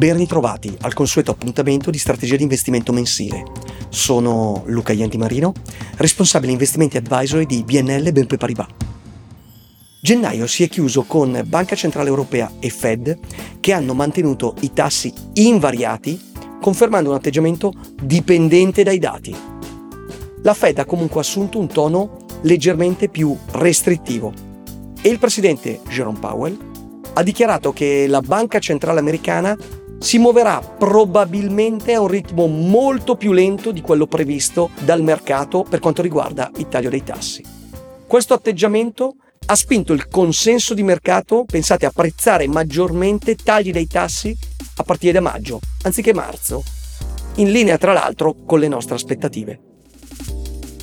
Ben ritrovati al consueto appuntamento di strategia di investimento mensile. Sono Luca Ianti Marino, responsabile investimenti advisory di BNL BNP Paribas. Gennaio si è chiuso con Banca Centrale Europea e Fed che hanno mantenuto i tassi invariati, confermando un atteggiamento dipendente dai dati. La Fed ha comunque assunto un tono leggermente più restrittivo e il presidente Jerome Powell ha dichiarato che la Banca Centrale Americana si muoverà probabilmente a un ritmo molto più lento di quello previsto dal mercato per quanto riguarda il taglio dei tassi. Questo atteggiamento ha spinto il consenso di mercato, pensate, a apprezzare maggiormente tagli dei tassi a partire da maggio, anziché marzo, in linea tra l'altro con le nostre aspettative.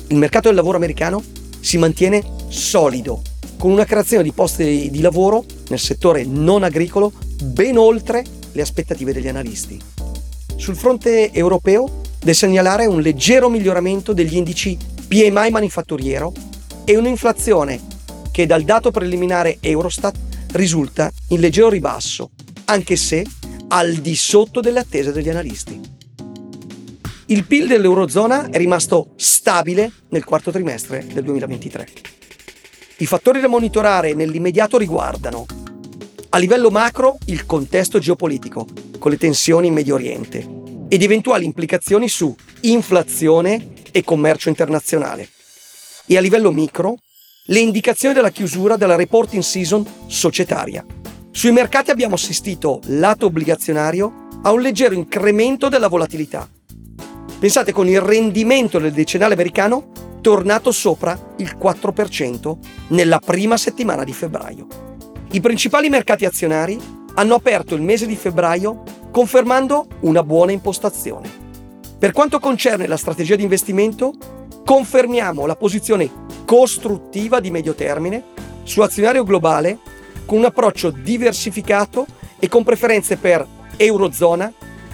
Il mercato del lavoro americano si mantiene solido, con una creazione di posti di lavoro nel settore non agricolo ben oltre le aspettative degli analisti. Sul fronte europeo, da segnalare un leggero miglioramento degli indici PMI manifatturiero e un'inflazione che dal dato preliminare Eurostat risulta in leggero ribasso, anche se al di sotto delle attese degli analisti. Il PIL dell'Eurozona è rimasto stabile nel quarto trimestre del 2023. I fattori da monitorare nell'immediato riguardano a livello macro, il contesto geopolitico, con le tensioni in Medio Oriente, ed eventuali implicazioni su inflazione e commercio internazionale. E a livello micro, le indicazioni della chiusura della reporting season societaria. Sui mercati abbiamo assistito, lato obbligazionario, a un leggero incremento della volatilità. Pensate con il rendimento del decennale americano tornato sopra il 4% nella prima settimana di febbraio. I principali mercati azionari hanno aperto il mese di febbraio confermando una buona impostazione. Per quanto concerne la strategia di investimento, confermiamo la posizione costruttiva di medio termine su azionario globale con un approccio diversificato e con preferenze per Eurozona,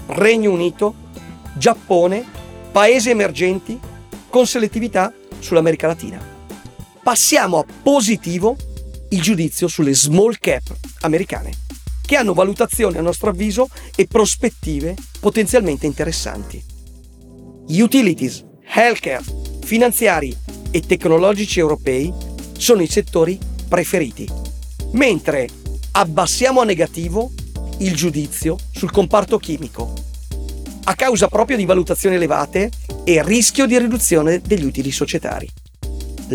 Regno Unito, Giappone, paesi emergenti, con selettività sull'America Latina. Passiamo a positivo il giudizio sulle small cap americane, che hanno valutazioni a nostro avviso e prospettive potenzialmente interessanti. Utilities, healthcare, finanziari e tecnologici europei sono i settori preferiti, mentre abbassiamo a negativo il giudizio sul comparto chimico, a causa proprio di valutazioni elevate e rischio di riduzione degli utili societari.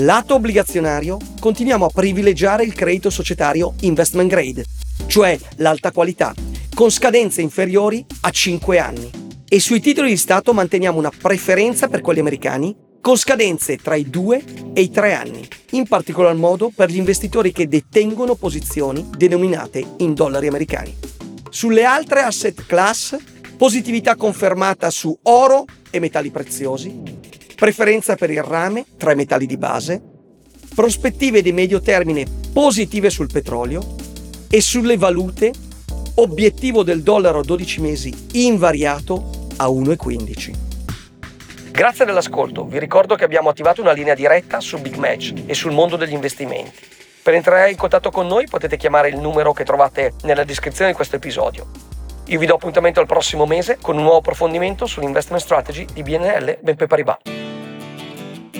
Lato obbligazionario, continuiamo a privilegiare il credito societario investment grade, cioè l'alta qualità, con scadenze inferiori a 5 anni. E sui titoli di Stato manteniamo una preferenza per quelli americani con scadenze tra i 2 e i 3 anni, in particolar modo per gli investitori che detengono posizioni denominate in dollari americani. Sulle altre asset class, positività confermata su oro e metalli preziosi, preferenza per il rame tra i metalli di base, prospettive di medio termine positive sul petrolio e sulle valute, obiettivo del dollaro a 12 mesi invariato a 1,15. Grazie dell'ascolto, vi ricordo che abbiamo attivato una linea diretta su Big Match e sul mondo degli investimenti. Per entrare in contatto con noi potete chiamare il numero che trovate nella descrizione di questo episodio. Io vi do appuntamento al prossimo mese con un nuovo approfondimento sull'investment strategy di BNL BNP Paribas.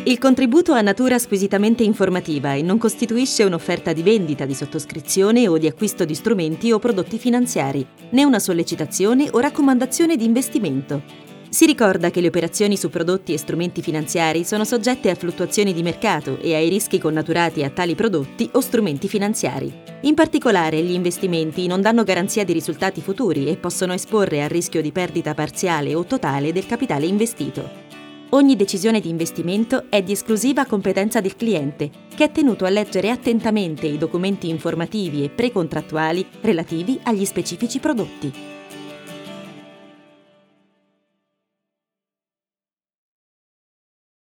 Il contributo ha natura squisitamente informativa e non costituisce un'offerta di vendita, di sottoscrizione o di acquisto di strumenti o prodotti finanziari, né una sollecitazione o raccomandazione di investimento. Si ricorda che le operazioni su prodotti e strumenti finanziari sono soggette a fluttuazioni di mercato e ai rischi connaturati a tali prodotti o strumenti finanziari. In particolare, gli investimenti non danno garanzia di risultati futuri e possono esporre al rischio di perdita parziale o totale del capitale investito. Ogni decisione di investimento è di esclusiva competenza del cliente, che è tenuto a leggere attentamente i documenti informativi e precontrattuali relativi agli specifici prodotti.